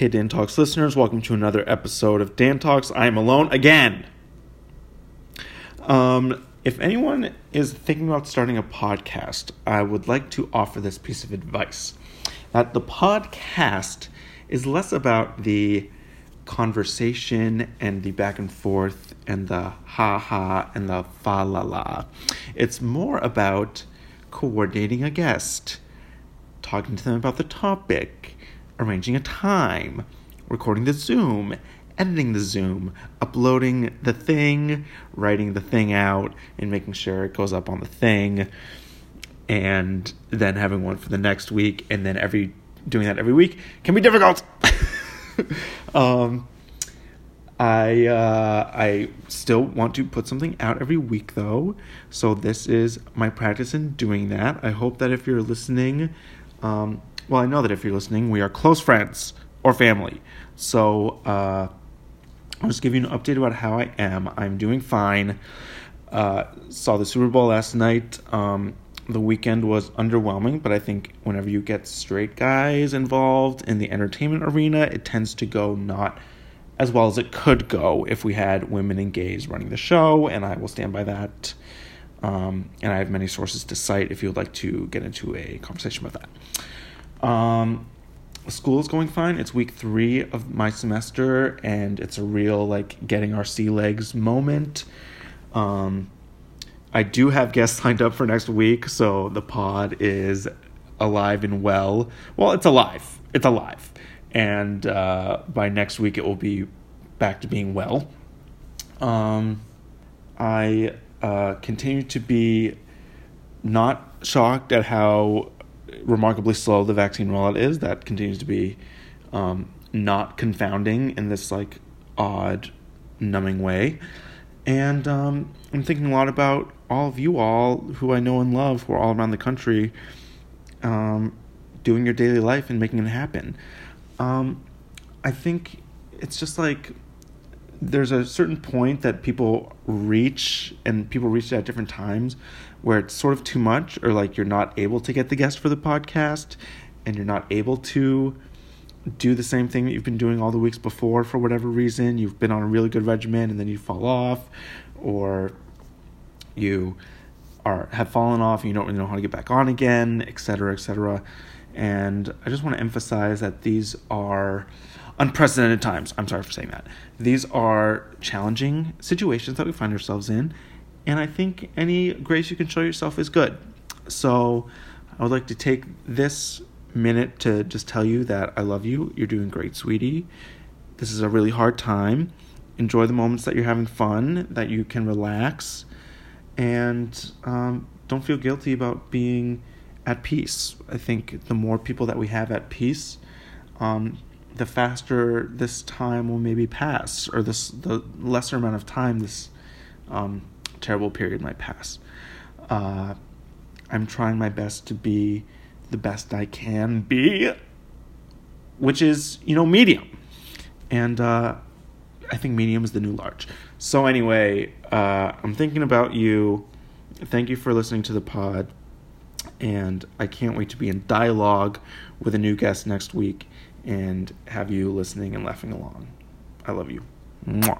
Hey, Dan Talks listeners, welcome to another episode of Dan Talks. I am alone again. Um, if anyone is thinking about starting a podcast, I would like to offer this piece of advice that the podcast is less about the conversation and the back and forth and the ha ha and the fa la la. It's more about coordinating a guest, talking to them about the topic, arranging a time, recording the Zoom, editing the Zoom, uploading the thing, writing the thing out, and making sure it goes up on the thing, and then having one for the next week, and then every doing that every week can be difficult. um, I uh, I still want to put something out every week though, so this is my practice in doing that. I hope that if you're listening, um, well, I know that if you're listening, we are close friends or family. So uh, I'll just give you an update about how I am. I'm doing fine. Uh, saw the Super Bowl last night. Um, the Weeknd was underwhelming, but I think whenever you get straight guys involved in the entertainment arena, it tends to go not as well as it could go if we had women and gays running the show, and I will stand by that. Um, and I have many sources to cite if you would like to get into a conversation with that. Um, school is going fine. It's week three of my semester, and it's a real like getting our sea legs moment. Um, I do have guests lined up for next week, so the pod is alive and well. Well, it's alive. It's alive and uh, by next week it will be back to being well. Um, I uh, continue to be not shocked at how remarkably slow the vaccine rollout is. That continues to be um, not confounding in this like odd, numbing way. And um, I'm thinking a lot about all of you all who I know and love who are all around the country um, doing your daily life and making it happen. Um, I think it's just like there's a certain point that people reach and people reach it at different times where it's sort of too much or like you're not able to get the guest for the podcast and you're not able to do the same thing that you've been doing all the weeks before for whatever reason. You've been on a really good regimen and then you fall off or you are have fallen off and you don't really know how to get back on again etc etc and I just want to emphasize that these are unprecedented times. I'm sorry for saying that. These are challenging situations that we find ourselves in. And I think any grace you can show yourself is good. So I would like to take this minute to just tell you that I love you. You're doing great, sweetie. This is a really hard time. Enjoy the moments that you're having fun, that you can relax, and um, don't feel guilty about being at peace. I think the more people that we have at peace, um, the faster this time will maybe pass, or this the lesser amount of time this um, terrible period might pass. Uh, I'm trying my best to be the best I can be, which is you know medium, and uh, I think medium is the new large. So anyway, uh, I'm thinking about you. Thank you for listening to the pod and I can't wait to be in dialogue with a new guest next week and have you listening and laughing along. I love you. Mwah.